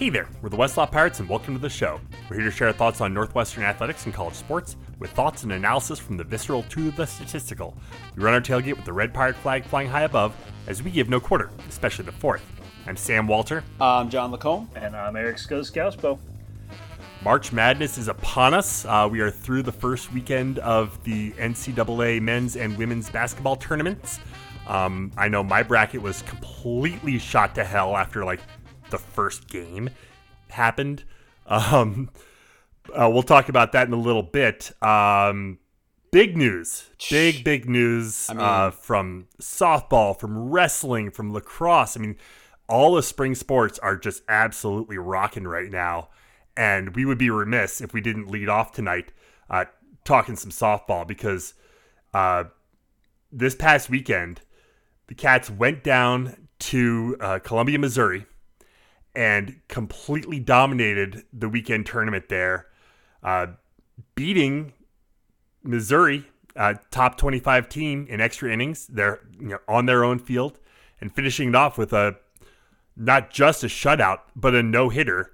Hey there, we're the Westlaw Pirates and welcome to the show. We're here to share our thoughts on Northwestern athletics and college sports with thoughts and analysis from the visceral to the statistical. We run our tailgate with the red pirate flag flying high above as we give no quarter, especially the fourth. I'm Sam Walter. I'm John Lacombe. And I'm Eric Skoskauspo. March Madness is upon us. Uh, we are through the first weekend of the NCAA men's and women's basketball tournaments. Um, I know my bracket was completely shot to hell after like the first game happened. Um, uh, we'll talk about that in a little bit. Um, big news, big big news I mean, uh, from softball, from wrestling, from lacrosse. I mean, all the spring sports are just absolutely rocking right now, and we would be remiss if we didn't lead off tonight uh, talking some softball because uh, this past weekend the Cats went down to uh, Columbia, Missouri and completely dominated the weekend tournament there, uh, beating Missouri, uh, top 25 team in extra innings. They're you know, on their own field and finishing it off with a not just a shutout, but a no hitter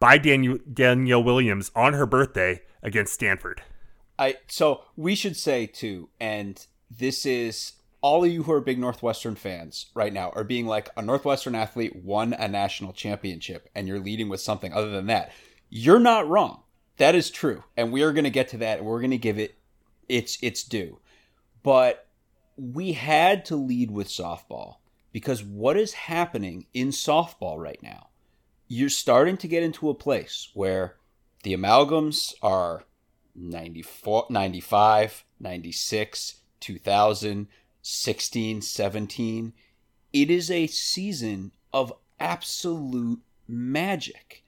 by Daniel, Danielle Williams on her birthday against Stanford. I so we should say too, and this is all of you who are big Northwestern fans right now are being like a Northwestern athlete won a national championship and you're leading with something other than that. You're not wrong. That is true. And we are going to get to that and we're going to give it its its due. But we had to lead with softball because what is happening in softball right now? You're starting to get into a place where the amalgams are 94 95, 96, 2000 16, 17. It is a season of absolute magic.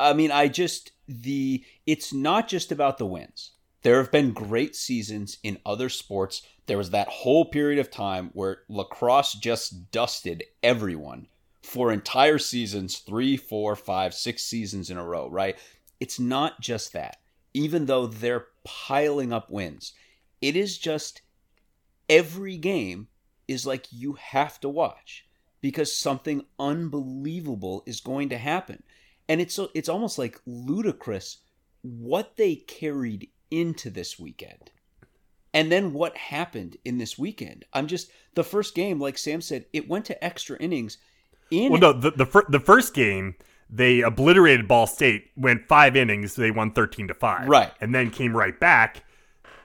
I mean, I just, the, it's not just about the wins. There have been great seasons in other sports. There was that whole period of time where lacrosse just dusted everyone for entire seasons three, four, five, six seasons in a row, right? It's not just that. Even though they're piling up wins, it is just every game is like you have to watch because something unbelievable is going to happen. And it's it's almost like ludicrous what they carried into this weekend. And then what happened in this weekend? I'm just the first game, like Sam said, it went to extra innings. In well, no, the the, fir- the first game they obliterated Ball State, went five innings, they won thirteen to five, right, and then came right back,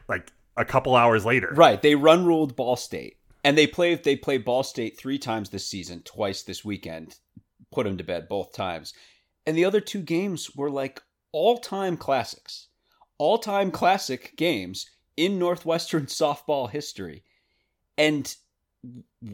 like a couple hours later. Right. They run ruled Ball State. And they play they play Ball State three times this season, twice this weekend. Put them to bed both times. And the other two games were like all-time classics. All-time classic games in Northwestern softball history. And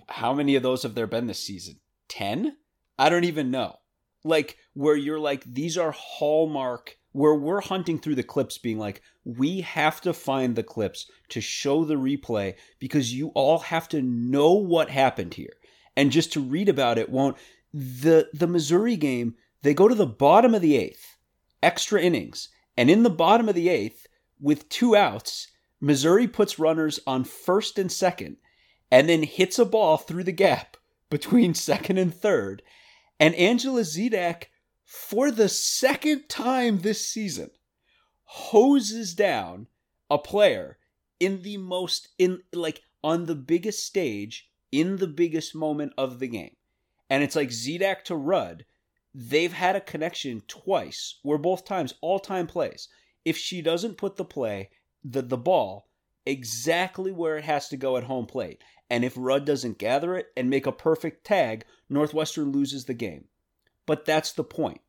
how many of those have there been this season? 10? I don't even know. Like where you're like these are hallmark where we're hunting through the clips being like we have to find the clips to show the replay because you all have to know what happened here. And just to read about it won't the the Missouri game they go to the bottom of the 8th extra innings. And in the bottom of the 8th with two outs Missouri puts runners on first and second and then hits a ball through the gap between second and third. And Angela Zedak for the second time this season, hoses down a player in the most, in like on the biggest stage, in the biggest moment of the game. And it's like Zedak to Rudd, they've had a connection twice, where both times all time plays. If she doesn't put the play, the, the ball, exactly where it has to go at home plate. And if Rudd doesn't gather it and make a perfect tag, Northwestern loses the game. But that's the point.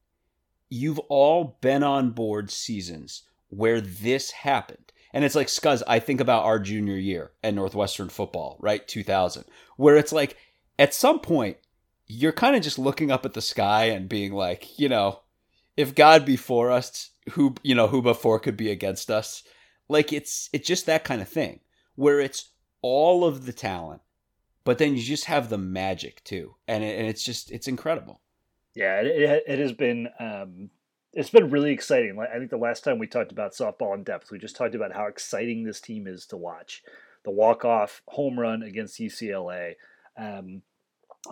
You've all been on board seasons where this happened. And it's like, Scuzz, I think about our junior year at Northwestern football, right? 2000, where it's like, at some point, you're kind of just looking up at the sky and being like, you know, if God be for us, who, you know, who before could be against us? Like, it's, it's just that kind of thing where it's all of the talent, but then you just have the magic too. And, it, and it's just, it's incredible. Yeah, it, it has been um, it's been really exciting. Like I think the last time we talked about softball in depth, we just talked about how exciting this team is to watch. The walk off home run against UCLA, um,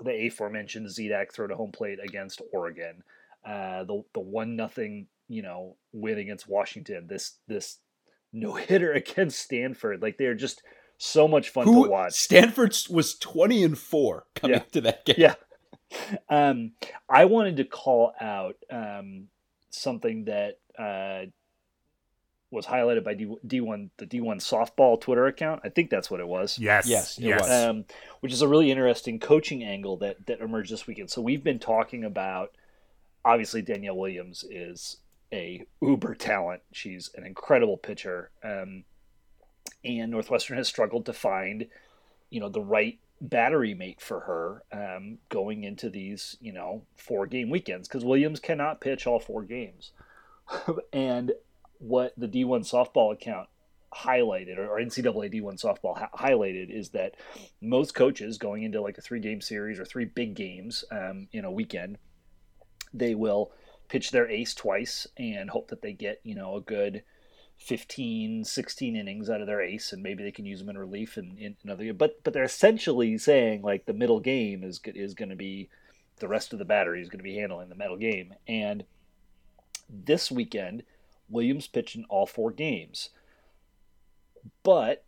the aforementioned Zedak throw to home plate against Oregon. uh, the the one nothing you know win against Washington, this this no hitter against Stanford. Like they're just so much fun Who, to watch. Stanford was twenty and four coming Yeah. to that game. Yeah. Um, I wanted to call out um, something that uh, was highlighted by D- D1, the D1 softball Twitter account. I think that's what it was. Yes. Yes, it Yes. was. Um, which is a really interesting coaching angle that that emerged this weekend. So we've been talking about obviously Danielle Williams is a uber talent. She's an incredible pitcher, um, and Northwestern has struggled to find you know the right battery mate for her um, going into these you know four game weekends because Williams cannot pitch all four games, and what the D1 softball account highlighted or, NCAA D1 softball ha- highlighted is that most coaches going into like a three game series or three big games um, in a weekend, they will pitch their ace twice and hope that they get, you know, a good 15, 16 innings out of their ace and maybe they can use them in relief and in another but but they're essentially saying like the middle game is is going to be the rest of the battery is going to be handling the middle game. And this weekend Williams pitched in all four games. But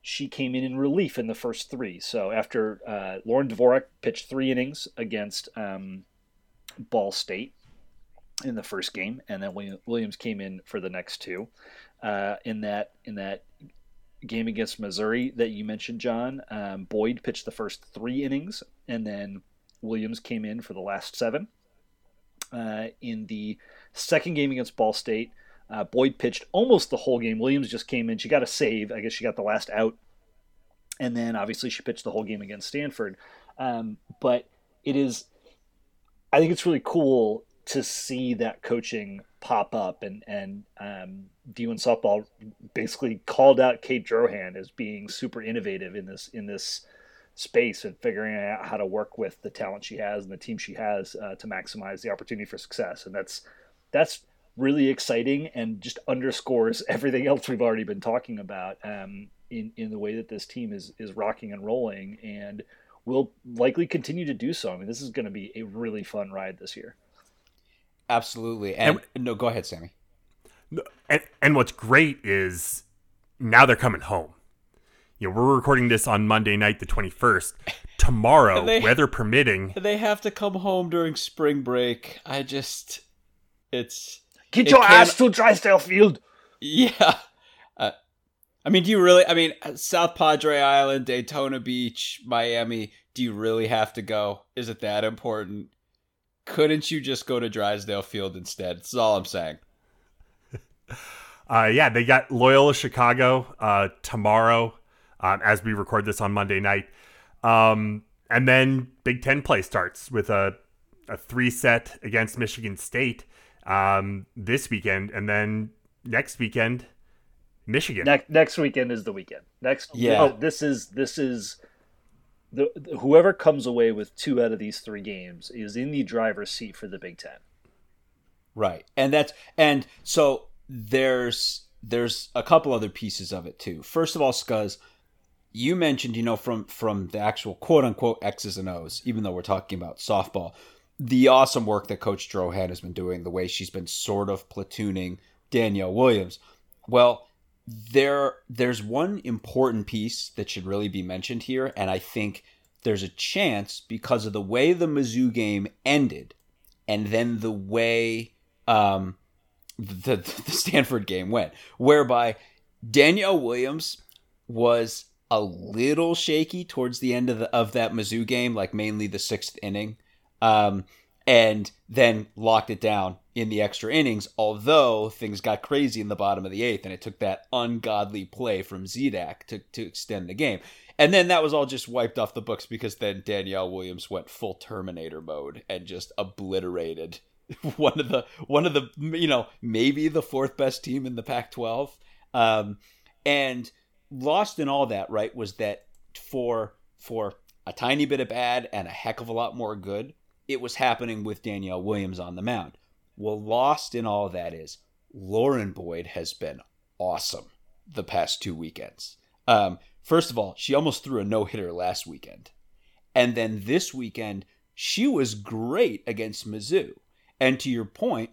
she came in in relief in the first three. So after uh, Lauren Dvorak pitched three innings against um, Ball State in the first game, and then William- Williams came in for the next two. Uh, in that in that game against Missouri that you mentioned, John, um, Boyd pitched the first three innings, and then Williams came in for the last seven. Uh, in the second game against Ball State, uh, Boyd pitched almost the whole game. Williams just came in. She got a save. I guess she got the last out. And then obviously she pitched the whole game against Stanford. Um, but it is, I think it's really cool to see that coaching pop up. And, and um, D1 softball basically called out Kate Drohan as being super innovative in this, in this space and figuring out how to work with the talent she has and the team she has uh, to maximize the opportunity for success. And that's, that's really exciting and just underscores everything else we've already been talking about um, in in the way that this team is is rocking and rolling and will likely continue to do so. I mean, this is going to be a really fun ride this year. Absolutely. And, no, go ahead, Sammy. And, and what's great is now they're coming home. You know, we're recording this on Monday night, the 21st. Tomorrow, They- weather permitting, They have to come home during spring break. I just, it's Get It your can- ass to Drysdale Field. yeah. Uh, I mean, do you really? I mean, South Padre Island, Daytona Beach, Miami. Do you really have to go? Is it that important? Couldn't you just go to Drysdale Field instead? That's all I'm saying. uh, yeah, they got Loyola Chicago uh, tomorrow um, as we record this on Monday night. Um, and then Big Ten play starts with a, a three set against Michigan State um, this weekend. And then next weekend, Michigan. Next next weekend is the weekend. Next, Yeah. oh, this is this is the whoever comes away with two out of these three games is in the driver's seat for the Big Ten. Right. And that's and so there's there's a couple other pieces of it too. First of all, Scuzz, you mentioned, you know, from from the actual quote unquote X's and O's, even though we're talking about softball, the awesome work that Coach Drohan has been doing, the way she's been sort of platooning Danielle Williams. Well, there there's one important piece that should really be mentioned here, and I think there's a chance because of the way the Mizzou game ended, and then the way um, the the Stanford game went, whereby Danielle Williams was a little shaky towards the end of the, of that Mizzou game, like mainly the sixth inning, um, and then locked it down in the extra innings. Although things got crazy in the bottom of the eighth, and it took that ungodly play from Zedak to to extend the game. And then that was all just wiped off the books because then Danielle Williams went full Terminator mode and just obliterated one of the one of the you know maybe the fourth best team in the Pac-12. Um, and lost in all that right was that for for a tiny bit of bad and a heck of a lot more good, it was happening with Danielle Williams on the mound. Well, lost in all that is Lauren Boyd has been awesome the past two weekends. Um, first of all, she almost threw a no hitter last weekend. And then this weekend, she was great against Mizzou. And to your point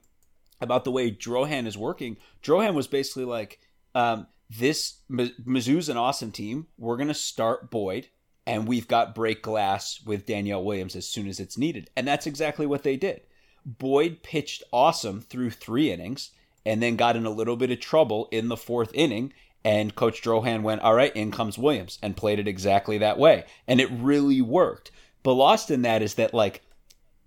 about the way Drohan is working, Drohan was basically like, um, this Mizzou's an awesome team. We're going to start Boyd and we've got break glass with Danielle Williams as soon as it's needed. And that's exactly what they did. Boyd pitched awesome through three innings and then got in a little bit of trouble in the fourth inning. And Coach Drohan went, All right, in comes Williams, and played it exactly that way. And it really worked. But lost in that is that, like,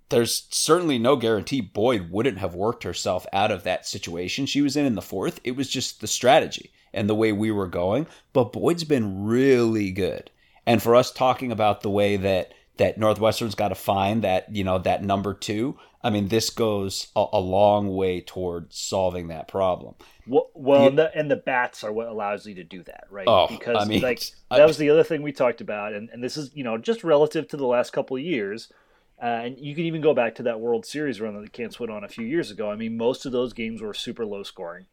there's certainly no guarantee Boyd wouldn't have worked herself out of that situation she was in in the fourth. It was just the strategy and the way we were going. But Boyd's been really good. And for us talking about the way that that Northwestern's got to find that you know that number two. I mean, this goes a, a long way toward solving that problem. Well, well and, the, and the bats are what allows you to do that, right? Oh, because I mean, like that was the other thing we talked about, and, and this is you know just relative to the last couple of years. Uh, and you can even go back to that World Series run that the Cats went on a few years ago. I mean, most of those games were super low scoring,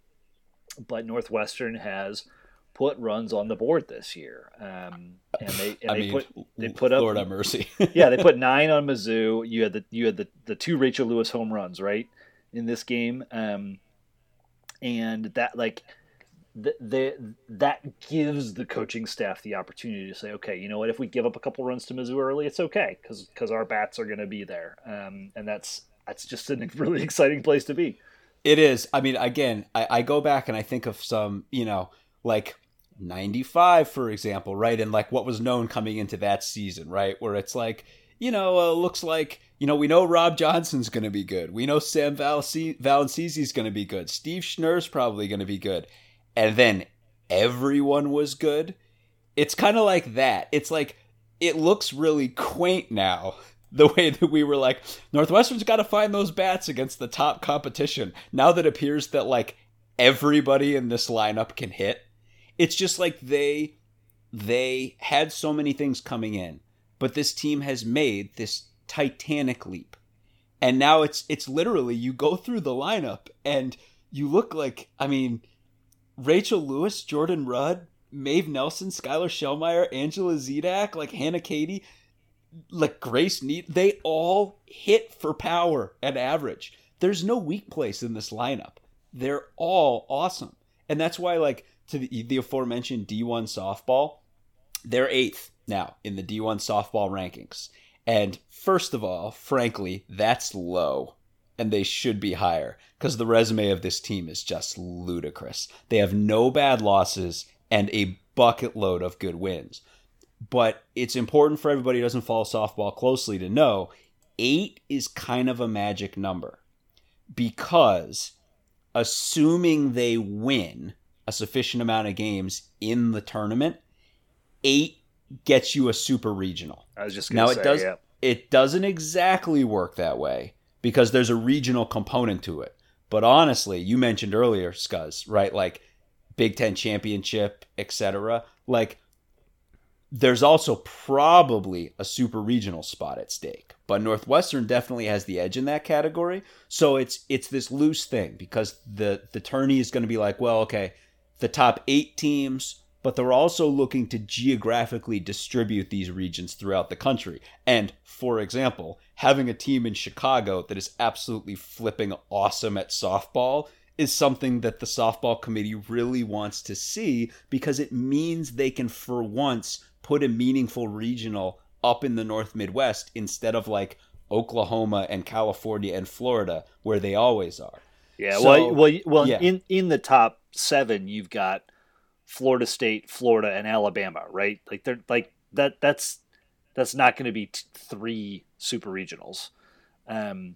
but Northwestern has put runs on the board this year. Um, and they and they mean, put they put up Lord have mercy. yeah, they put nine on Mizzou. You had the you had the, the two Rachel Lewis home runs right in this game, um, and that like the, the that gives the coaching staff the opportunity to say, okay, you know what, if we give up a couple runs to Mizzou early, it's okay because because our bats are going to be there, um, and that's that's just a really exciting place to be. It is. I mean, again, I, I go back and I think of some, you know, like 95 for example right? And like what was known coming into that season right? Where it's like you know uh, looks like you know we know rob johnson's going to be good. We know sam is going to be good. Steve schnur's probably going to be good. And then everyone was good. It's kind of like that. It's like it looks really quaint now the way that we were like northwestern's got to find those bats against the top competition. Now that appears that like everybody in this lineup can hit it's just like they they had so many things coming in, but this team has made this titanic leap. And now it's it's literally you go through the lineup and you look like I mean Rachel Lewis, Jordan Rudd, Maeve Nelson, Skylar Shellmyer, Angela Zedak, like Hannah Katie, like Grace Neat, they all hit for power and average. There's no weak place in this lineup. They're all awesome. And that's why like to the, the aforementioned D1 softball, they're eighth now in the D1 softball rankings. And first of all, frankly, that's low. And they should be higher because the resume of this team is just ludicrous. They have no bad losses and a bucket load of good wins. But it's important for everybody who doesn't follow softball closely to know eight is kind of a magic number because assuming they win, a sufficient amount of games in the tournament, eight gets you a super regional. I was just now say, it does yeah. it doesn't exactly work that way because there's a regional component to it. But honestly, you mentioned earlier, Scuzz, right? Like Big Ten championship, etc. Like there's also probably a super regional spot at stake but northwestern definitely has the edge in that category so it's it's this loose thing because the the tourney is going to be like well okay the top eight teams, but they're also looking to geographically distribute these regions throughout the country. And for example, having a team in Chicago that is absolutely flipping awesome at softball is something that the softball committee really wants to see because it means they can, for once, put a meaningful regional up in the North Midwest instead of like Oklahoma and California and Florida where they always are. Yeah, so, well, well, well, yeah. in in the top seven, you've got Florida State, Florida, and Alabama, right? Like they're like that. That's that's not going to be t- three super regionals. Um,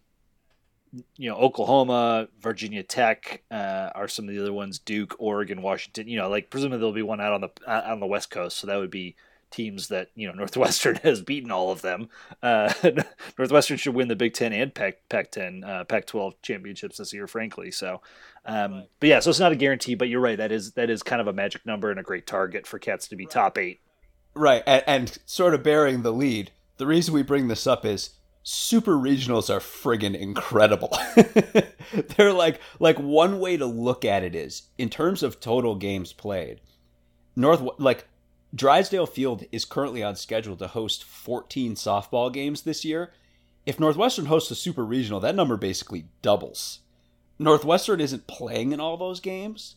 you know, Oklahoma, Virginia Tech uh, are some of the other ones. Duke, Oregon, Washington. You know, like presumably there'll be one out on the on the West Coast, so that would be teams that you know Northwestern has beaten all of them. Uh, Northwestern should win the Big Ten and Pac Pac ten uh, Pac twelve championships this year, frankly. So, um, but yeah, so it's not a guarantee, but you're right. That is that is kind of a magic number and a great target for Cats to be top eight. Right, and, and sort of bearing the lead. The reason we bring this up is super regionals are friggin' incredible. They're like like one way to look at it is in terms of total games played. North like Drysdale Field is currently on schedule to host 14 softball games this year. if Northwestern hosts a super regional, that number basically doubles. Northwestern isn't playing in all those games,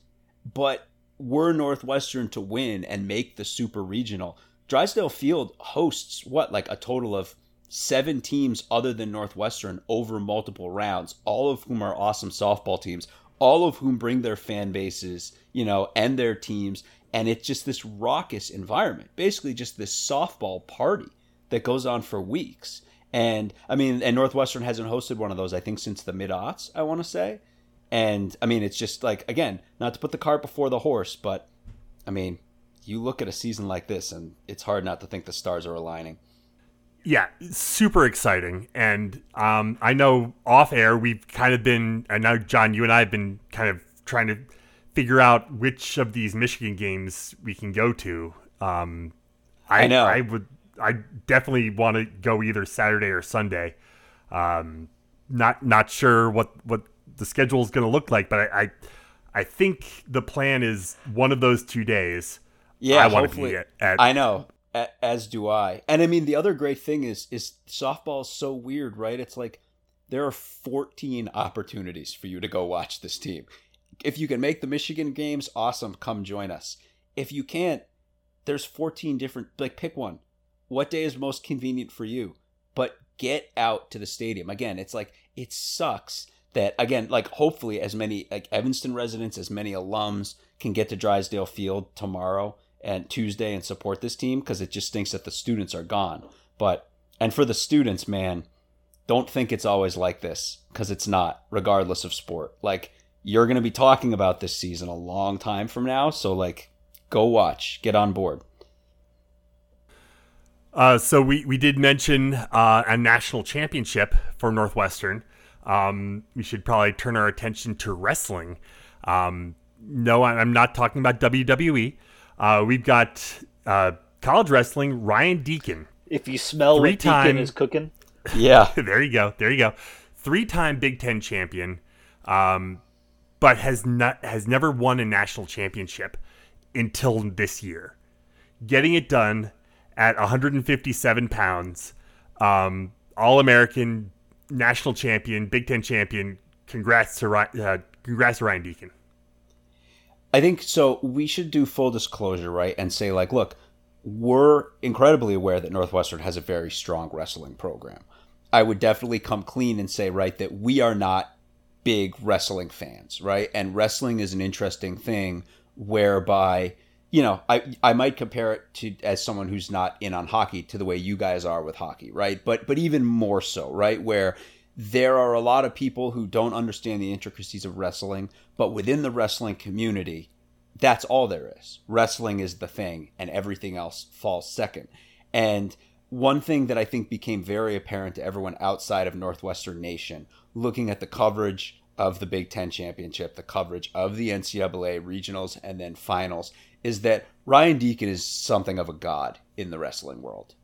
but were Northwestern to win and make the super regional, Drysdale Field hosts what, like a total of seven teams other than Northwestern over multiple rounds, all of whom are awesome softball teams, all of whom bring their fan bases, you know, and their teams. And it's just this raucous environment, basically just this softball party that goes on for weeks. And I mean, and Northwestern hasn't hosted one of those, I think, since the mid aughts, I want to say. And I mean, it's just like, again, not to put the cart before the horse, but I mean, you look at a season like this and it's hard not to think the stars are aligning. Yeah, super exciting. And um, I know off air, we've kind of been, I know, John, you and I have been kind of trying to figure out which of these Michigan games we can go to. Um, I, I know. I would, I definitely want to go either Saturday or Sunday. Um, not not sure what what the schedule is going to look like, but I, I, I think the plan is one of those two days. Yeah, I want to be at, at I know, as do I. And I mean, the other great thing is is softball is so weird, right? It's like there are 14 opportunities for you to go watch this team. If you can make the Michigan games, awesome, come join us. If you can't, there's 14 different like pick one. What day is most convenient for you? But get out to the stadium. Again, it's like it sucks that again, like hopefully as many like Evanston residents, as many alums can get to Drysdale Field tomorrow and Tuesday and support this team because it just stinks that the students are gone. But and for the students, man, don't think it's always like this because it's not, regardless of sport. Like you're going to be talking about this season a long time from now, so like go watch, get on board. Uh, so we, we did mention uh, a national championship for Northwestern. Um, we should probably turn our attention to wrestling. Um, no, I- I'm not talking about WWE. Uh, we've got uh, college wrestling. Ryan Deakin. If you smell what Three-time- Deakin is cooking, Yeah, there you go. There you go. Three-time Big Ten champion, um, but has not has never won a national championship until this year. Getting it done at 157 pounds, um, All American, national champion, Big Ten champion. Congrats to uh, congrats to Ryan Deakin. I think so. We should do full disclosure, right? And say, like, look, we're incredibly aware that Northwestern has a very strong wrestling program. I would definitely come clean and say, right, that we are not big wrestling fans, right? And wrestling is an interesting thing whereby, you know, I I might compare it to as someone who's not in on hockey to the way you guys are with hockey, right? But but even more so, right? Where there are a lot of people who don't understand the intricacies of wrestling, but within the wrestling community, that's all there is. Wrestling is the thing, and everything else falls second. And one thing that I think became very apparent to everyone outside of Northwestern Nation, looking at the coverage of the Big Ten Championship, the coverage of the NCAA regionals, and then finals, is that Ryan Deakin is something of a god in the wrestling world.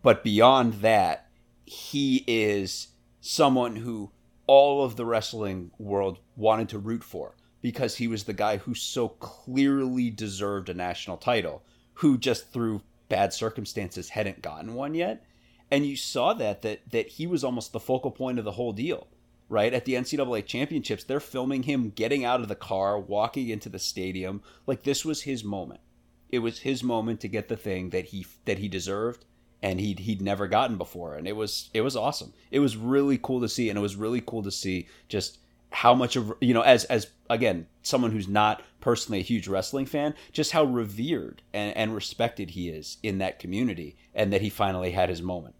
But beyond that, he is someone who all of the wrestling world wanted to root for because he was the guy who so clearly deserved a national title, who just through bad circumstances hadn't gotten one yet. And you saw that that that he was almost the focal point of the whole deal. Right at the NCAA championships, they're filming him getting out of the car, walking into the stadium. Like this was his moment. It was his moment to get the thing that he that he deserved and he'd he'd never gotten before and it was it was awesome it was really cool to see and it was really cool to see just how much of you know as as again someone who's not personally a huge wrestling fan just how revered and, and respected he is in that community and that he finally had his moment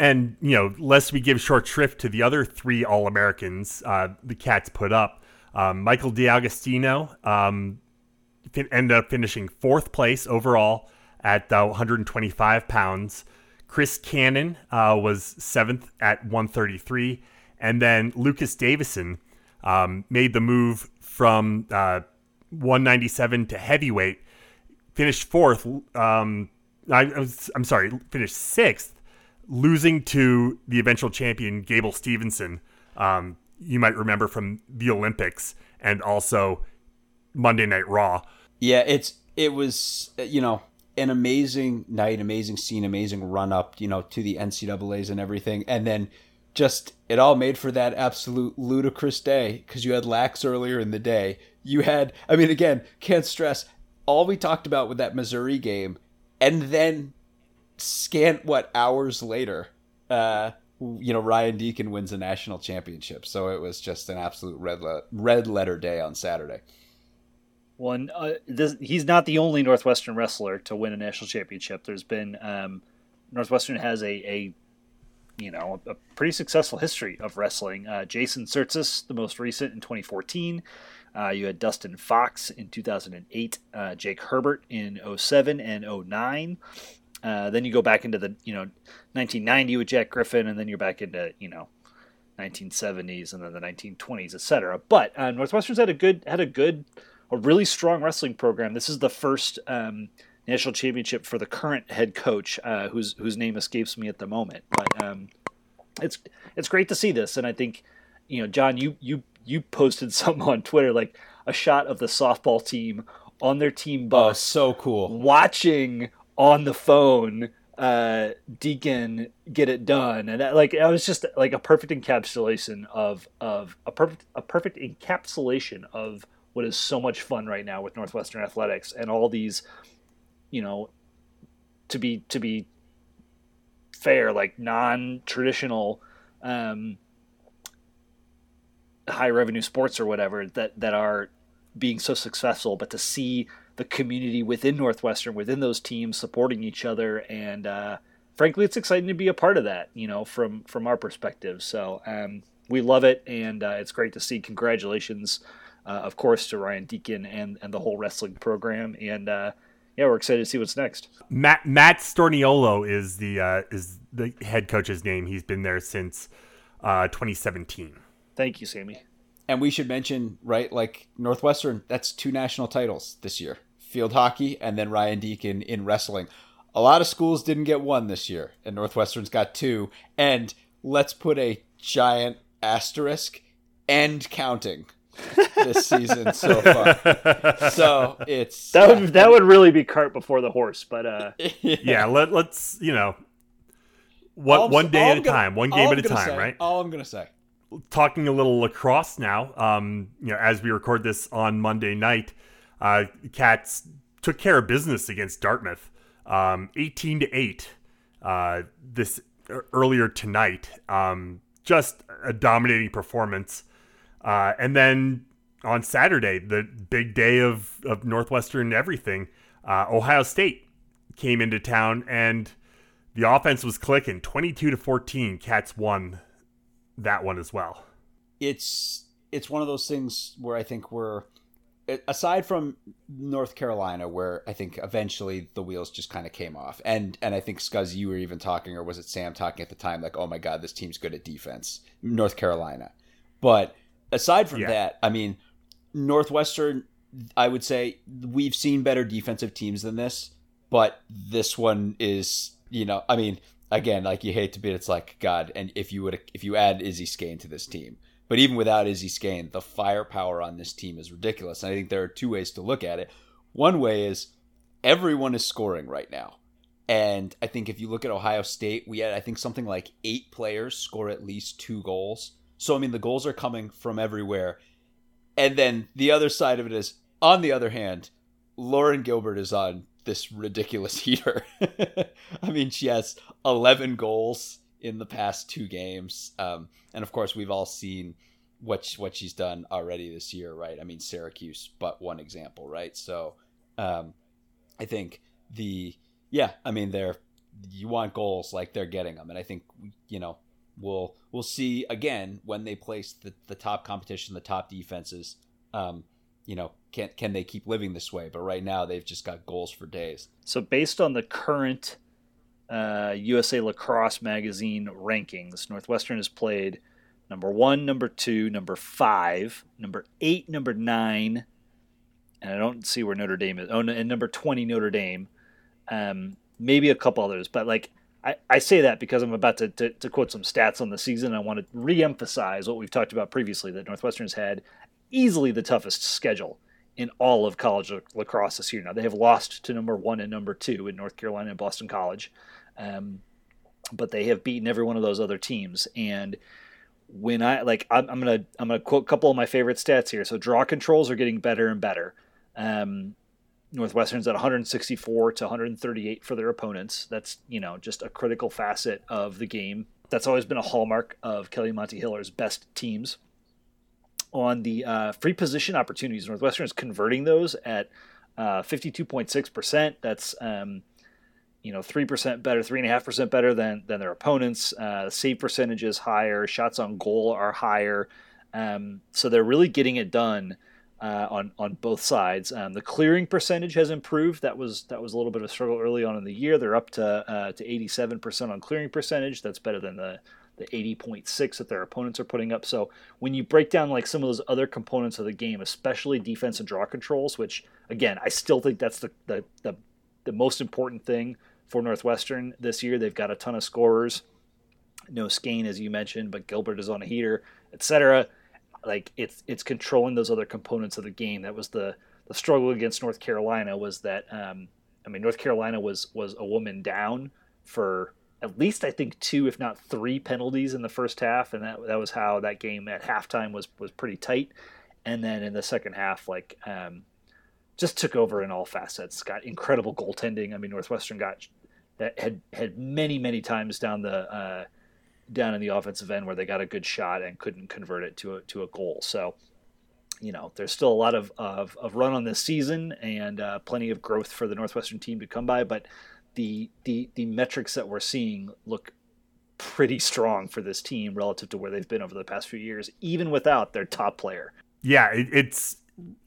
And you know, lest we give short shrift to the other three All Americans uh, the Cats put up, um, Michael DeAugustino um, fin- ended up finishing fourth place overall at uh, 125 pounds. Chris Cannon uh, was seventh at 133, and then Lucas Davison um, made the move from uh, 197 to heavyweight, finished fourth. Um, I, I'm sorry, finished sixth losing to the eventual champion Gable Steveson. Um, you might remember from the Olympics and also Monday Night Raw. yeah it's it was you know an amazing night, amazing scene, amazing run up, you know, to the NCAA's and everything, and then just it all made for that absolute ludicrous day because you had lax earlier in the day. You had, I mean, again, can't stress all we talked about with that Missouri game, and then scant what hours later, uh, you know, Ryan Deakin wins a national championship. So it was just an absolute red le- red letter day on Saturday. One, uh, this, he's not the only Northwestern wrestler to win a national championship. There's been um, Northwestern has a, a you know a, pretty successful history of wrestling. Uh, Jason Tsirtsis, the most recent in 2014. Uh, you had Dustin Fox in 2008, uh, Jake Herbert in 07 and 09. Uh, then you go back into the you know 1990 with Jack Griffin, and then you're back into you know 1970s and then the 1920s, etc. But uh, Northwestern's had a good had a good a really strong wrestling program. This is the first um, national championship for the current head coach, uh, whose whose name escapes me at the moment. But um, it's it's great to see this, and I think you know, John, you you you posted something on Twitter like a shot of the softball team on their team bus, oh, so cool, watching on the phone uh, Deakin get it done, and that, like I was just like a perfect encapsulation of of a perfect a perfect encapsulation of what is so much fun right now with Northwestern athletics and all these, you know, to be to be fair, like non-traditional um, high revenue sports or whatever that that are being so successful, but to see the community within Northwestern, within those teams supporting each other, and uh, frankly, it's exciting to be a part of that. You know, from from our perspective. So um, we love it, and uh, it's great to see. Congratulations uh, of course, to Ryan Deakin and, and the whole wrestling program. And uh, yeah, we're excited to see what's next. Matt Matt Storniolo is the uh, is the head coach's name. He's been there since uh, 2017. Thank you, Sammy. And we should mention, right, like Northwestern, that's two national titles this year field hockey and then Ryan Deakin in wrestling. A lot of schools didn't get one this year, and Northwestern's got two. And let's put a giant asterisk and counting this season so far. So it's that would that would really be cart before the horse, but uh yeah, yeah let, let's you know what one day at a gonna, time, one game at a time, say, right? All I'm gonna say. Talking a little lacrosse now. Um, you know, as we record this on Monday night, uh, Cats took care of business against Dartmouth, um, 18 to eight. Uh, this earlier tonight, um, just a dominating performance. Uh, and then on Saturday, the big day of, of Northwestern everything, uh, Ohio State came into town and the offense was clicking 22 to 14. Cats won that one as well. It's it's one of those things where I think we're aside from North Carolina, where I think eventually the wheels just kind of came off, and and I think Scuzz, you were even talking, or was it Sam talking at the time, like, oh my god, this team's good at defense, North Carolina, but aside from yeah. that, I mean, Northwestern, I would say we've seen better defensive teams than this, but this one is, you know, I mean, again, like you hate to be, it's like God, and if you would, if you add Izzy Scane to this team, but even without Izzy Scane, the firepower on this team is ridiculous. And I think there are two ways to look at it. One way is everyone is scoring right now. And I think if you look at Ohio State, we had, I think, something like eight players score at least two goals. So I mean, the goals are coming from everywhere. And then the other side of it is, on the other hand, Lauren Gilbert is on this ridiculous heater. I mean, she has 11 goals in the past two games, um, and of course, we've all seen what she, what she's done already this year, right? I mean, Syracuse, but one example, right? So, um, I think the yeah, I mean, they're you want goals like they're getting them, and I think you know we'll we'll see again when they place the, the top competition, the top defenses. Um, you know, can can they keep living this way? But right now, they've just got goals for days. So based on the current uh, USA Lacrosse magazine rankings, Northwestern has played number one, number two, number five, number eight, number nine, and I don't see where Notre Dame is. Oh, and number twenty, Notre Dame. Um, maybe a couple others, but like I, I say that because I'm about to, to, to, quote some stats on the season. I want to re-emphasize what we've talked about previously that Northwestern's had easily the toughest schedule in all of college lacrosse this year. Now they have lost to number one and number two in North Carolina and Boston College, um, but they have beaten every one of those other teams. And when I like, I'm, I'm, gonna I'm gonna quote a couple of my favorite stats here. So draw controls are getting better and better. Um, Northwestern's at 164 to 138 for their opponents. That's you know just a critical facet of the game. That's always been a hallmark of Kelly Amonte Hiller's best teams. On the uh, free position opportunities, Northwestern is converting those at uh, 52.6%. That's um, you know three percent better, three and a half percent better than than their opponents. Uh, save percentage is higher. Shots on goal are higher. Um, so they're really getting it done uh, on on both sides. Um, the clearing percentage has improved. That was that was a little bit of a struggle early on in the year. They're up to uh, to 87% on clearing percentage. That's better than the the 80.6 that their opponents are putting up. So when you break down like some of those other components of the game, especially defense and draw controls, which again I still think that's the the the, the most important thing for Northwestern this year. They've got a ton of scorers. No Scane, as you mentioned, but Gilbert is on a heater, etc like it's it's controlling those other components of the game. That was the the struggle against North Carolina was that um, I mean North Carolina was was a woman down for at least I think two, if not three penalties in the first half, and that that was how that game at halftime was was pretty tight. And then in the second half, like um, just took over in all facets. Got incredible goaltending. I mean Northwestern got that had had many many times down the uh, down in the offensive end where they got a good shot and couldn't convert it to a, to a goal. So, you know, there's still a lot of, of, of run on this season and uh, plenty of growth for the Northwestern team to come by. But the, the, the metrics that we're seeing look pretty strong for this team relative to where they've been over the past few years, even without their top player. Yeah, it, it's,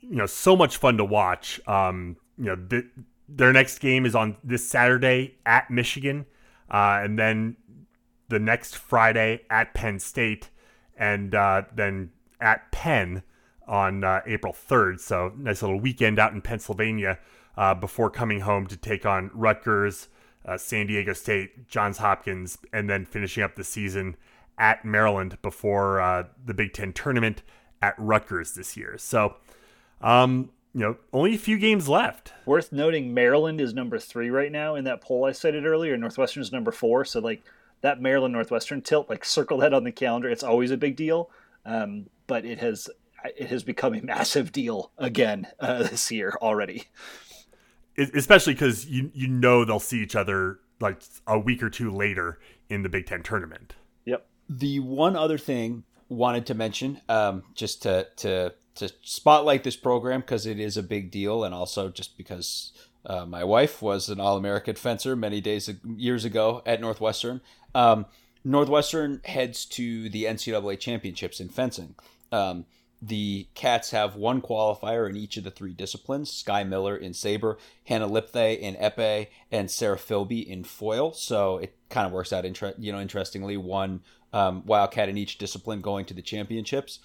you know, so much fun to watch. Um, you know, the, their next game is on this Saturday at Michigan. Uh, and then the next Friday at Penn State, and uh, then at Penn on uh, April 3rd. So nice little weekend out in Pennsylvania uh, before coming home to take on Rutgers, uh, San Diego State, Johns Hopkins, and then finishing up the season at Maryland before uh, the Big Ten tournament at Rutgers this year. So, um, you know, only a few games left. Worth noting, Maryland is number three right now in that poll I cited earlier. Northwestern is number four. So, like, that Maryland Northwestern tilt, like circle that on the calendar. It's always a big deal, um, but it has it has become a massive deal again uh, this year already. Especially because you you know they'll see each other like a week or two later in the Big Ten tournament. Yep. The one other thing wanted to mention, um, just to to to spotlight this program because it is a big deal, and also just because uh, my wife was an All American fencer many days years ago at Northwestern. Um, Northwestern heads to the NCAA championships in fencing. Um, the Cats have one qualifier in each of the three disciplines: Sky Miller in saber, Hannah Lipthay in epee, and Sarah Philby in foil. So it kind of works out, inter- you know, interestingly, one um, Wildcat in each discipline going to the championships.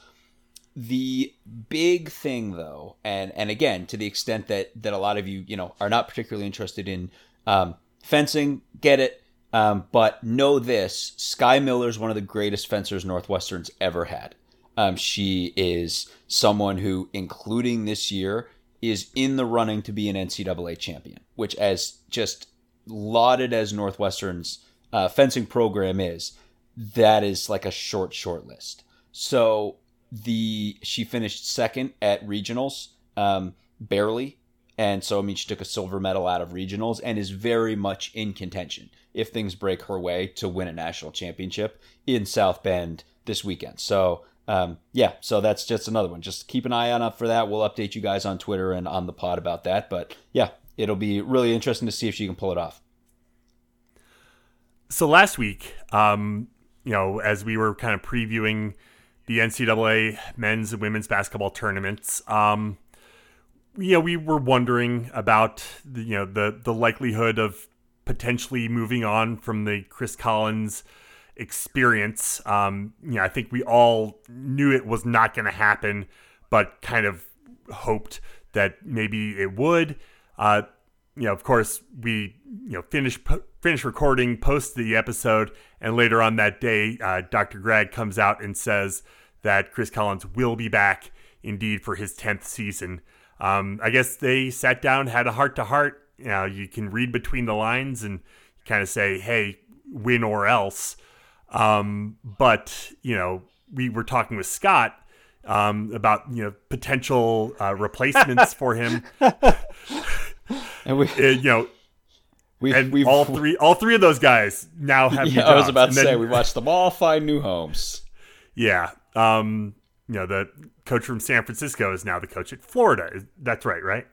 The big thing, though, and and again, to the extent that that a lot of you, you know, are not particularly interested in um, fencing, get it. Um, but know this: Sky Miller is one of the greatest fencers Northwestern's ever had. Um, she is someone who, including this year, is in the running to be an NCAA champion. Which, as just lauded as Northwestern's uh, fencing program is, that is like a short, short list. So the she finished second at regionals, um, barely, and so I mean she took a silver medal out of regionals and is very much in contention if things break her way to win a national championship in South Bend this weekend. So um, yeah, so that's just another one. Just keep an eye on up for that. We'll update you guys on Twitter and on the pod about that. But yeah, it'll be really interesting to see if she can pull it off. So last week, um, you know, as we were kind of previewing the NCAA men's and women's basketball tournaments. Um, know, we were wondering about the, you know the the likelihood of potentially moving on from the Chris Collins experience. Um, you know, I think we all knew it was not going to happen, but kind of hoped that maybe it would. Uh, you know, of course, we you know finish finish recording, post the episode, and later on that day, uh, Dr. Gragg comes out and says that Chris Collins will be back indeed for his tenth season. Um, I guess they sat down, had a heart to heart. You know, you can read between the lines and kind of say, "Hey, win or else." Um, but you know, we were talking with Scott um, about you know potential uh, replacements for him. and we, Uh, you know, we, and we've, all three, all three of those guys now have. new Yeah, I was about to then- say we watched them all find new homes. Yeah. Um, you know, the coach from San Francisco is now the coach at Florida. That's right, right?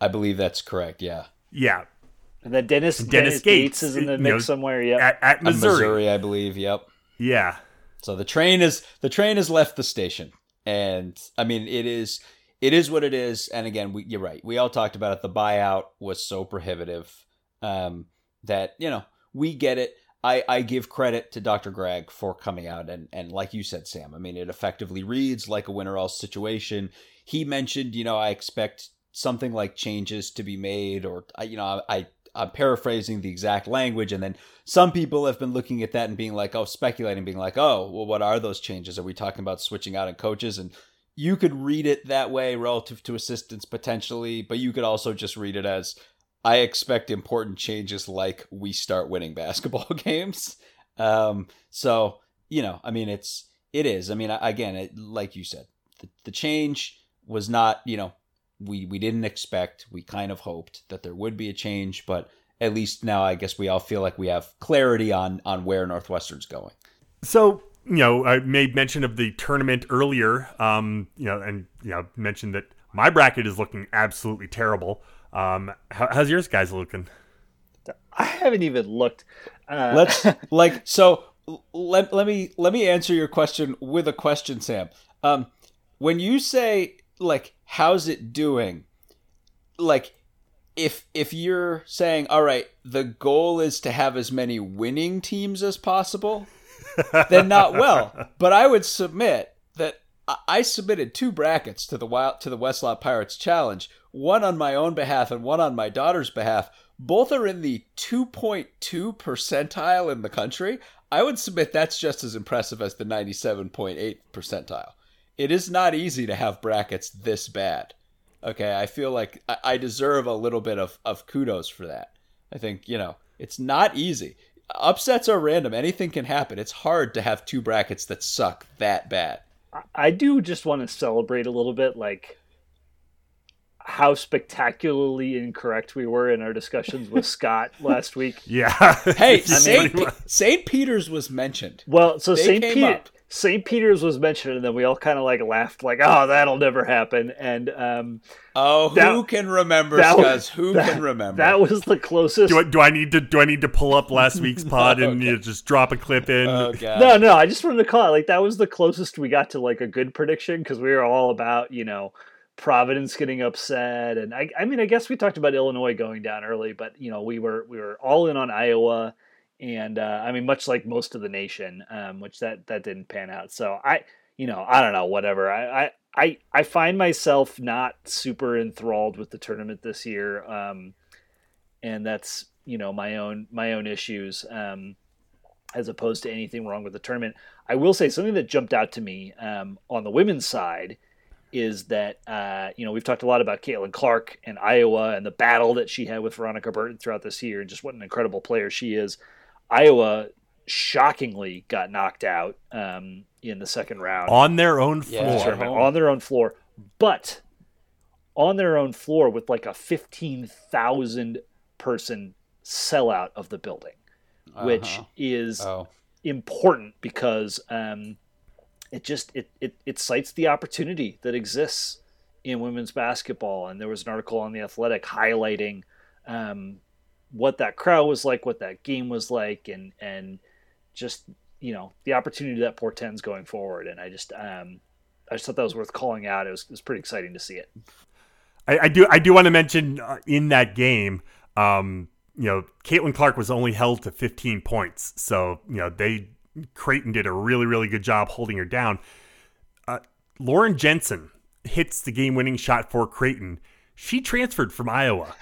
I believe that's correct. Yeah, Yeah. And then Dennis Dennis Dennis, Gates, Gates, is in the mix know, somewhere. Yeah. At, at Missouri. Missouri, I believe. Yep. Yeah. So the train is the train has left the station, and I mean it is it is what it is. And again, we, you're right. We all talked about it. The buyout was so prohibitive um, that you know we get it. I, I give credit to Dr. Gragg for coming out and and like you said, Sam. I mean, it effectively reads like a winner all situation. He mentioned, you know, I expect something like changes to be made, or I- you know, I. I'm paraphrasing the exact language, and then some people have been looking at that and being like, oh, speculating, being like, oh, well, what are those changes? Are we talking about switching out in coaches? And you could read it that way relative to assistants potentially, but you could also just read it as I expect important changes like we start winning basketball games. Um, so, you know, I mean, it's, it is. I mean, again, it, like you said, the, the change was not, you know, we, we didn't expect, we kind of hoped that there would be a change, but at least now I guess we all feel like we have clarity on, on where Northwestern's going. So, you know, I made mention of the tournament earlier, um, you know, and, you know, mentioned that my bracket is looking absolutely terrible. Um, how, how's yours guys looking? I haven't even looked. Uh, let's like so let, let me let me answer your question with a question sam um when you say like how's it doing like if if you're saying all right the goal is to have as many winning teams as possible then not well but i would submit that I- submitted two brackets to the wild to the Westlot Pirates challenge, one on my own behalf and one on my daughter's behalf. Both are in the 2.2 percentile in the country. I would submit that's just as impressive as the 97.8 percentile. It is not easy to have brackets this bad. Okay, I feel like I- I deserve a little bit of, of kudos for that. I think, you know, it's not easy. Upsets are random. Anything can happen. It's hard to have two brackets that suck that bad. I do just want to celebrate a little bit, like how spectacularly incorrect we were in our discussions with Scott last week. Yeah. Hey, St. pretty. St. Peter's was mentioned. Well, so They St. came Peter, up. St. Peter's was mentioned, and then we all kind of like laughed, like, "Oh, that'll never happen." And um, Oh, who That- can remember, that Scuzz? Who that- can remember? that was the closest. do, I, do I need to do I need to pull up last week's pod and Okay. you know, just drop a clip in? oh, No, no, I just wanted to call it like that was the closest we got to like a good prediction because we were all about you know Providence getting upset, and I, I mean, I guess we talked about Illinois going down early, but you know, we were we were all in on Iowa, and uh, I mean, much like most of the nation, um, which that that didn't pan out. So I, you know, I don't know, whatever. I I I, I find myself not super enthralled with the tournament this year, um, and that's you know my own my own issues. Um, as opposed to anything wrong with the tournament. I will say something that jumped out to me um, on the women's side is that uh, you know we've talked a lot about Caitlin Clark and Iowa and the battle that she had with Veronica Burton throughout this year, and just what an incredible player she is. Iowa shockingly got knocked out um, in the second round on their own floor. that's right. on their own floor, but on their own floor with like a fifteen thousand person sellout of the building, which Uh-huh. is Oh, important because um, it just it, it it cites the opportunity that exists in women's basketball. And there was an article on the Athletic highlighting um, what that crowd was like, what that game was like, and and just you know the opportunity that portends going forward. And I just um, I just thought that was worth calling out. It was, it was pretty exciting to see it. I, I do I do want to mention uh, in that game, um, you know, Caitlin Clark was only held to 15 points, so you know they Creighton did a really really good job holding her down. Uh, Lauren Jensen hits the game winning shot for Creighton. She transferred from Iowa,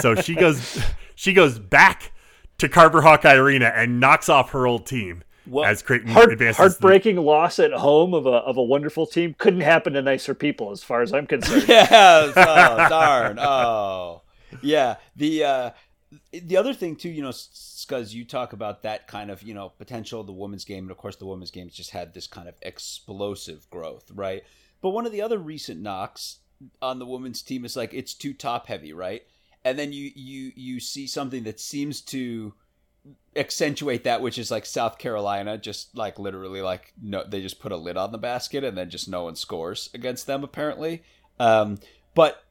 so she goes she goes back to Carver Hawkeye Arena and knocks off her old team. well, as Creighton heart, advances. Heartbreaking the... loss at home of a of a wonderful team couldn't happen to nicer people, as far as I'm concerned. yes. Oh, darn. Oh, yeah. The uh, the other thing too, you know, because you talk about that kind of you know potential of the women's game, and of course the women's game's just had this kind of explosive growth, right? But one of the other recent knocks on the women's team is like it's too top heavy, right? And then you you you see something that seems to accentuate that which is like South Carolina just like literally like no they just put a lid on the basket and then just no one scores against them apparently um but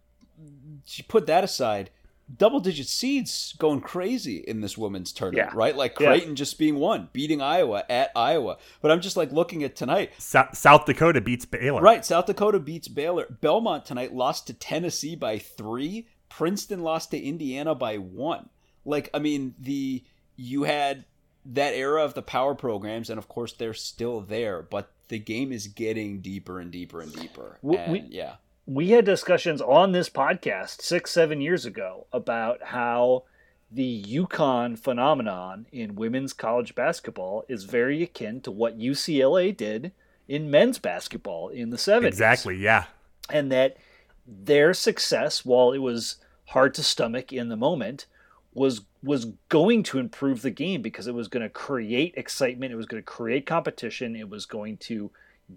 put that aside double digit seeds going crazy in this women's tournament, yeah. right? Like Creighton yeah. just being one, beating Iowa at Iowa. But I'm just like looking at tonight. South Dakota beats Baylor. Right. South Dakota beats Baylor. Belmont tonight lost to Tennessee by three. Princeton lost to Indiana by one. Like, I mean, the you had that era of the power programs, and of course they're still there, but the game is getting deeper and deeper and deeper. We, and, we, yeah we had discussions on this podcast six, seven years ago about how the UConn phenomenon in women's college basketball is very akin to what UCLA did in men's basketball in the 70s. Exactly, yeah. And that their success, while it was hard to stomach in the moment, was was going to improve the game because it was going to create excitement, it was going to create competition, it was going to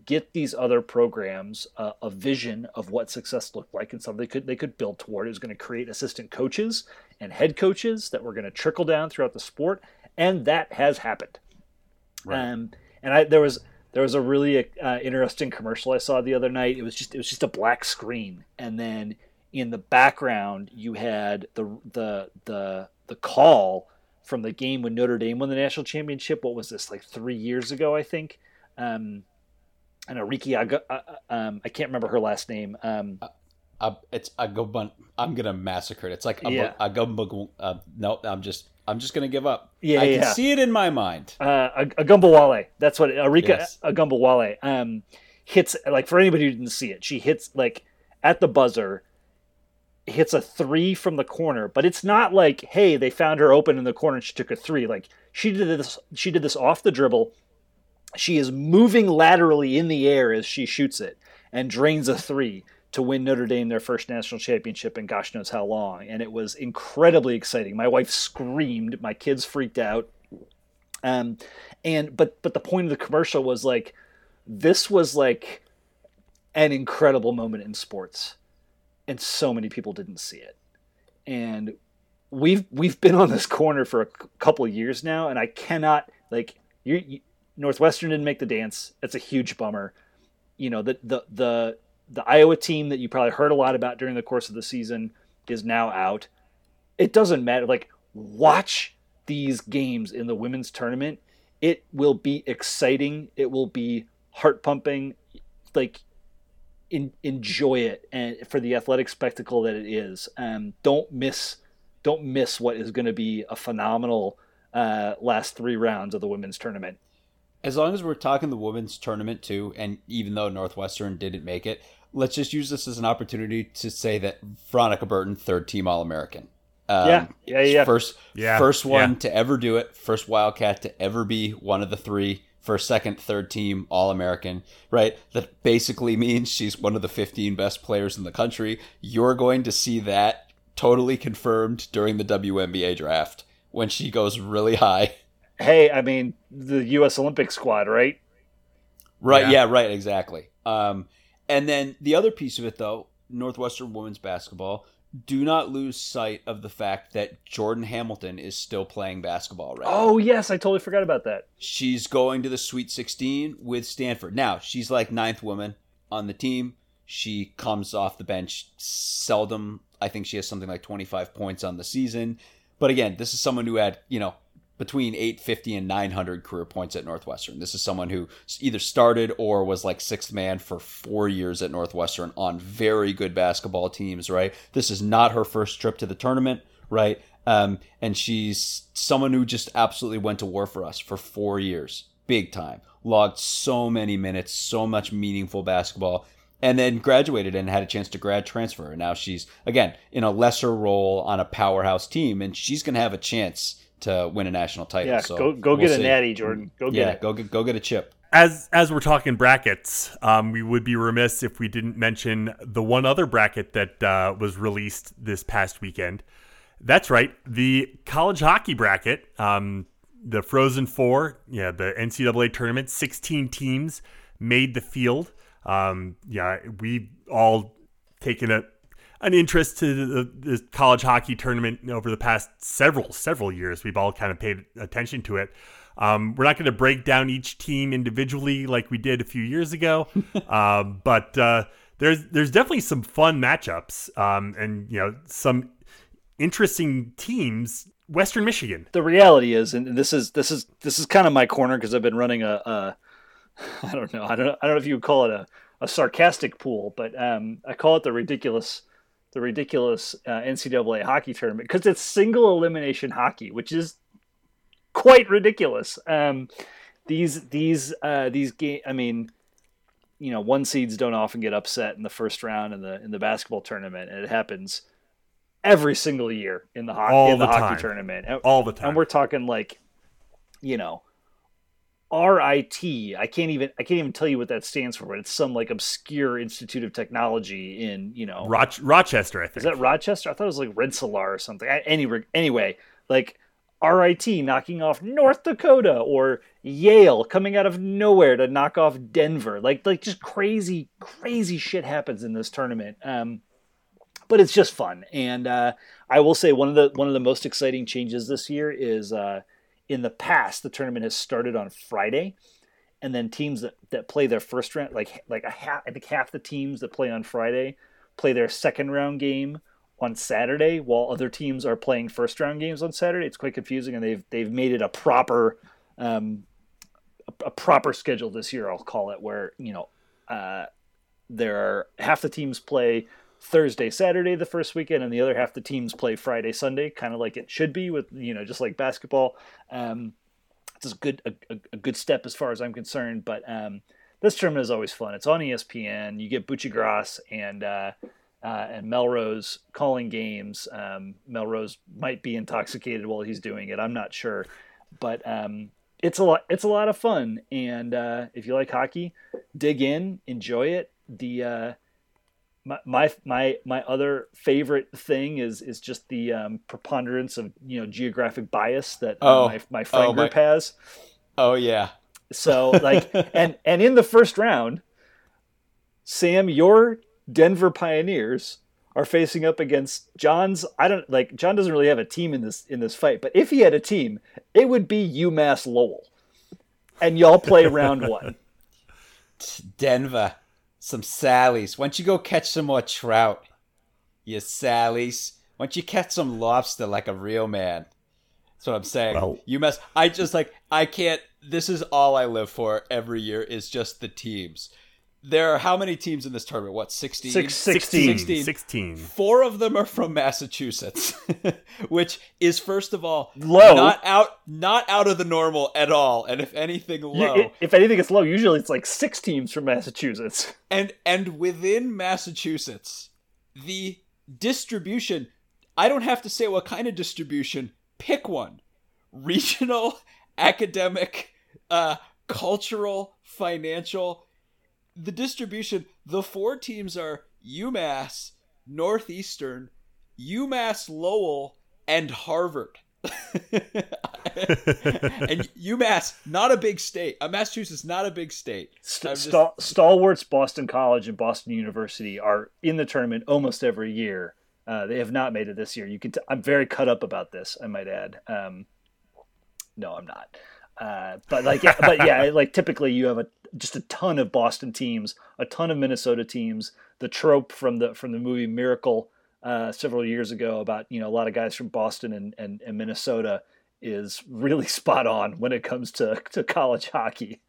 get these other programs uh, a vision of what success looked like and something they could they could build toward. It was going to create assistant coaches and head coaches that were going to trickle down throughout the sport, and that has happened. Right. Um, and I there was there was a really uh, interesting commercial I saw the other night. It was just it was just a black screen, and then in the background you had the the the the call from the game when Notre Dame won the national championship. What was this like three years ago? I think. Um, and Arike, Ag- uh, uh, um, I can't remember her last name. Um, uh, uh, it's Agobun. I'm gonna massacre it. It's like yeah. Agumba. Uh, no, I'm just. I'm just gonna give up. Yeah, I yeah. can see it in my mind. Uh, Ogunbowale. That's what Arike yes. Ogunbowale um, hits. Like for anybody who didn't see it, she hits like at the buzzer. Hits a three from the corner, but it's not like, hey, they found her open in the corner and she took a three. Like she did this. She did this off the dribble she is moving laterally in the air as she shoots it and drains a three to win Notre Dame their first national championship in gosh knows how long. And it was incredibly exciting. My wife screamed, my kids freaked out. Um, and but but the point of the commercial was like this was like an incredible moment in sports, and so many people didn't see it. And we've we've been on this corner for a couple years now, and I cannot like you Northwestern didn't make the dance. That's a huge bummer. You know, the the the the Iowa team that you probably heard a lot about during the course of the season is now out. It doesn't matter. Like, watch these games in the women's tournament. It will be exciting. It will be heart pumping. Like, in, enjoy it and for the athletic spectacle that it is. Um, don't miss don't miss what is going to be a phenomenal uh, last three rounds of the women's tournament as long as we're talking the women's tournament too, and even though Northwestern didn't make it, let's just use this as an opportunity to say that Veronica Burton, third team All American. Um, yeah, yeah, yeah. First, yeah, first one yeah. to ever do it. First Wildcat to ever be one of the three first, second, third team All American. Right. That basically means she's one of the 15 best players in the country. You're going to see that totally confirmed during the WNBA draft when she goes really high hey, I mean, the U.S. Olympic squad, right? Right. Yeah. yeah right. Exactly. Um, and then the other piece of it, though, Northwestern women's basketball. Do not lose sight of the fact that Jordan Hamilton is still playing basketball right Oh, now. yes, I totally forgot about that. She's going to the Sweet 16 with Stanford. Now, she's like ninth woman on the team. She comes off the bench seldom. I think she has something like 25 points on the season. But again, this is someone who had, you know, between 850 and 900 career points at Northwestern. This is someone who either started or was like sixth man for four years at Northwestern on very good basketball teams, right? This is not her first trip to the tournament, right? Um, and she's someone who just absolutely went to war for us for four years, big time. Logged so many minutes, so much meaningful basketball, and then graduated and had a chance to grad transfer. And now she's, again, in a lesser role on a powerhouse team, and she's going to have a chance to win a national title. Yeah, so go go we'll get see. a natty, Jordan. Go get yeah, it. go get go get a chip. As as we're talking brackets, um, we would be remiss if we didn't mention the one other bracket that uh, was released this past weekend. That's right, the college hockey bracket, um, the Frozen Four, yeah, the NCAA tournament. Sixteen teams made the field. Um, yeah, we all taken a an interest to the, the college hockey tournament over the past several several years. We've all kind of paid attention to it. Um, we're not going to break down each team individually like we did a few years ago, um, but uh, there's there's definitely some fun matchups um, and you know some interesting teams. Western Michigan. the reality is, and this is this is this is kind of my corner because I've been running a, a I don't know, I don't I don't know if you would call it a, a sarcastic pool, but um, I call it the ridiculous the ridiculous uh, NCAA hockey tournament because it's single elimination hockey, which is quite ridiculous. Um, these these uh, these game, I mean, you know, one seeds don't often get upset in the first round in the in the basketball tournament, and it happens every single year in the hockey All in the, the hockey tournament. All the time. and we're talking like, you know, RIT. I can't even I can't even tell you what that stands for, but it's some like obscure institute of technology in you know Roch- Rochester, I think. is that Rochester? I thought it was like Rensselaer or something. I- Any anyway, like RIT knocking off North Dakota or Yale coming out of nowhere to knock off Denver. Like like just crazy crazy shit happens in this tournament. Um, but it's just fun, and uh, I will say one of the one of the most exciting changes this year is uh, in the past the tournament has started on Friday. And then teams that, that play their first round, like like a half, I think half the teams that play on Friday play their second round game on Saturday, while other teams are playing first round games on Saturday. It's quite confusing, and they've they've made it a proper um, a, a proper schedule this year. I'll call it where you know uh, there are half the teams play Thursday, Saturday the first weekend, and the other half the teams play Friday, Sunday, kind of like it should be with you know just like basketball. Um, it's a good a, a- good step as far as I'm concerned, but um, this tournament is always fun. It's on ESPN. You get Buccigross and uh, uh, and Melrose calling games. Um, Melrose might be intoxicated while he's doing it. I'm not sure, but um, it's a lot. It's a lot of fun. And uh, if you like hockey, dig in, enjoy it. The uh, my, my my my other favorite thing is is just the um, preponderance of you know geographic bias that uh, Oh. my my friend Oh, my- group has. Oh yeah. So like and and in the first round, Sam, your Denver Pioneers are facing up against John's I don't like John doesn't really have a team in this in this fight, but if he had a team, it would be UMass Lowell. And y'all play round 1. Denver, some Sallies. Why don't you go catch some more trout? You Sallies. Why don't you catch some lobster like a real man? That's what I'm saying. Well- you mess. I just like I can't. This is all I live for every year is just the teams. There are how many teams in this tournament? What sixteen? Six- 16. 16. 16. Four of them are from Massachusetts, which is first of all Low. not out, not out of the normal at all. And if anything, low. i- if anything it's low, usually it's like 6 teams from Massachusetts. and and within Massachusetts, the distribution. I don't have to say what kind of distribution. Pick one: regional, academic, uh, cultural, financial. The distribution. The four teams are UMass, Northeastern, UMass Lowell, and Harvard. and UMass, not a big state. Uh, Massachusetts, not a big state. St- just- stal- stalwarts Boston College and Boston University are in the tournament almost every year. Uh, they have not made it this year. You can. T- I'm very cut up about this. I might add. Um, no, I'm not. Uh, but like, but yeah, like typically you have a just a ton of Boston teams, a ton of Minnesota teams. The trope from the from the movie Miracle uh, several years ago about you know a lot of guys from Boston and, and, and Minnesota is really spot on when it comes to, to college hockey.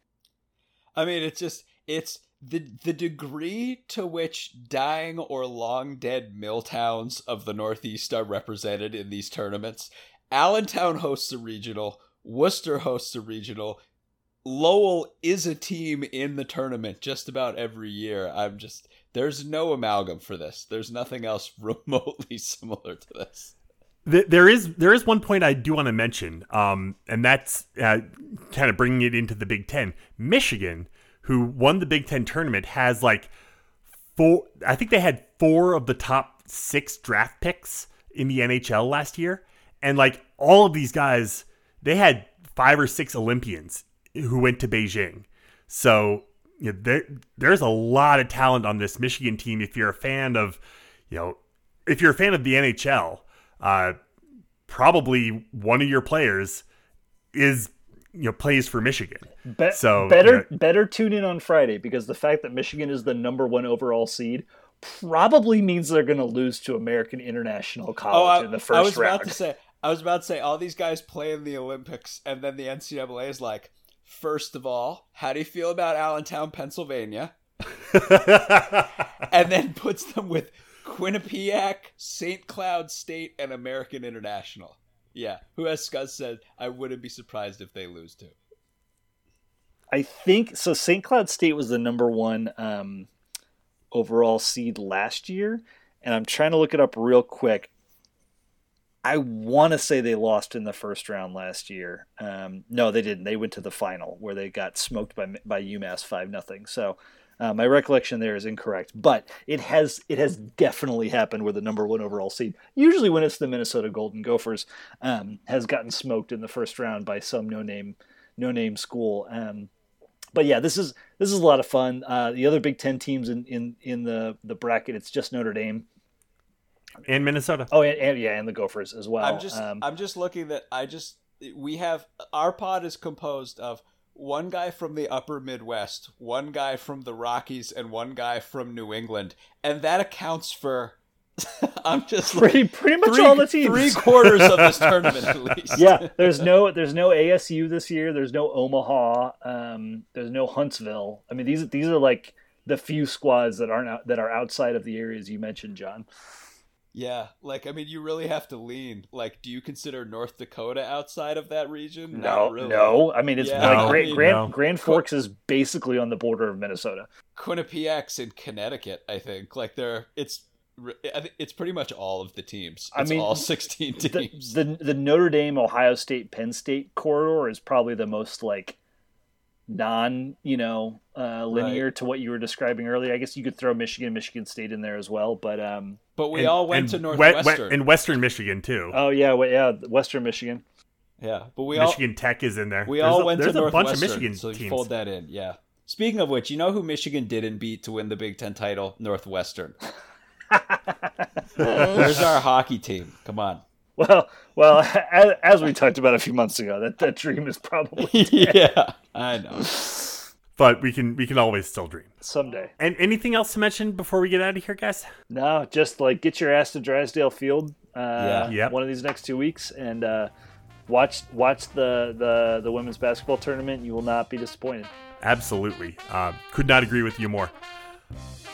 I mean, it's just it's the the degree to which dying or long dead mill towns of the Northeast are represented in these tournaments. Allentown hosts a regional. Worcester hosts a regional. Lowell is a team in the tournament just about every year. I'm just there's no amalgam for this. There's nothing else remotely similar to this. there is there is one point I do want to mention, um, and that's uh, kind of bringing it into the Big Ten. Michigan, who won the Big Ten tournament, has like four. I think they had four of the top six draft picks in the NHL last year, and like all of these guys, they had five or six Olympians who went to Beijing. So you know, there there's a lot of talent on this Michigan team. If you're a fan of, you know, if you're a fan of the NHL uh, probably one of your players is you know plays for Michigan. Be- so better you know, better tune in on Friday because the fact that Michigan is the number one overall seed probably means they're going to lose to American International College oh, I, in the first round. I was round. about to say. I was about to say all these guys play in the Olympics, and then the NCAA is like, first of all, how do you feel about Allentown, Pennsylvania? and then puts them with Quinnipiac, St. Cloud State, and American International. Yeah, who as Scuzz said, I wouldn't be surprised if they lose to. I think so. St. Cloud State was the number one um, overall seed last year, and I'm trying to look it up real quick. I want to say they lost in the first round last year. Um, no, they didn't. They went to the final where they got smoked by by UMass five nothing. So uh, my recollection there is incorrect, but it has it has definitely happened with the number one overall seed. Usually, when it's the Minnesota Golden Gophers, um, has gotten smoked in the first round by some no name no name school. Um, but yeah, this is this is a lot of fun. Uh, the other Big Ten teams in, in, in the the bracket, it's just Notre Dame and Minnesota. Oh, and, and yeah, and the Gophers as well. I'm just um, I'm just looking that I just we have our pod is composed of one guy from the upper Midwest, one guy from the Rockies, and one guy from New England. And that accounts for I'm just pretty like, pretty much three, all the teams. Three quarters of this tournament at least. Yeah, there's no there's no ASU this year. There's no Omaha. Um, there's no Huntsville. I mean these these are like the few squads that aren't out, that are outside of the areas you mentioned, John. Yeah, like I mean, you really have to lean. Like, do you consider North Dakota outside of that region? No, really. no. I mean, it's yeah. like no, Grand, Grand, no. Grand Forks is basically on the border of Minnesota. Quinnipiac's in Connecticut, I think. Like, they're it's it's pretty much all of the teams. It's I mean, all sixteen teams. The, the the Notre Dame, Ohio State, Penn State corridor is probably the most like non, you know, uh, linear right. to what you were describing earlier. I guess you could throw Michigan, Michigan State in there as well, but um, but we and, all went to Northwestern in Western Michigan too. Oh yeah, well, yeah, Western Michigan. Yeah, but we all Michigan all, Tech is in there. We there's all a, went to Northwestern, bunch of Michigan so teams. fold that in. Yeah. Speaking of which, you know who Michigan didn't beat to win the Big Ten title? Northwestern. Where's our hockey team? Come on. Well, well, as, as, we talked about a few months ago, that that dream is probably yeah, I know. But we can we can always still dream someday. And anything else to mention before we get out of here, guys? No, just like get your ass to Drysdale Field. Uh, yeah, yep. one of these next two weeks, and uh, watch watch the, the the women's basketball tournament. You will not be disappointed. Absolutely, uh, could not agree with you more.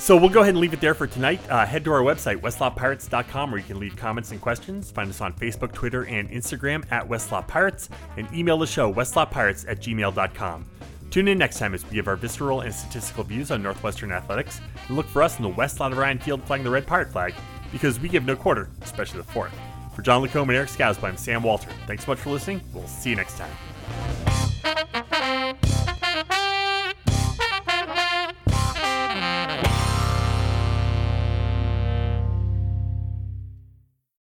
So we'll go ahead and leave it there for tonight. Uh, head to our website, westlotpirates.com, where you can leave comments and questions. Find us on Facebook, Twitter, and Instagram at westlotpirates, and email the show, westlotpirates at gmail.com. Tune in next time as we give our visceral and statistical views on Northwestern athletics, and look for us in the west lot of Ryan Field flying the red pirate flag, because we give no quarter, especially the fourth. For John Lacombe and Eric Scousby, I'm Sam Walter. Thanks so much for listening. We'll see you next time.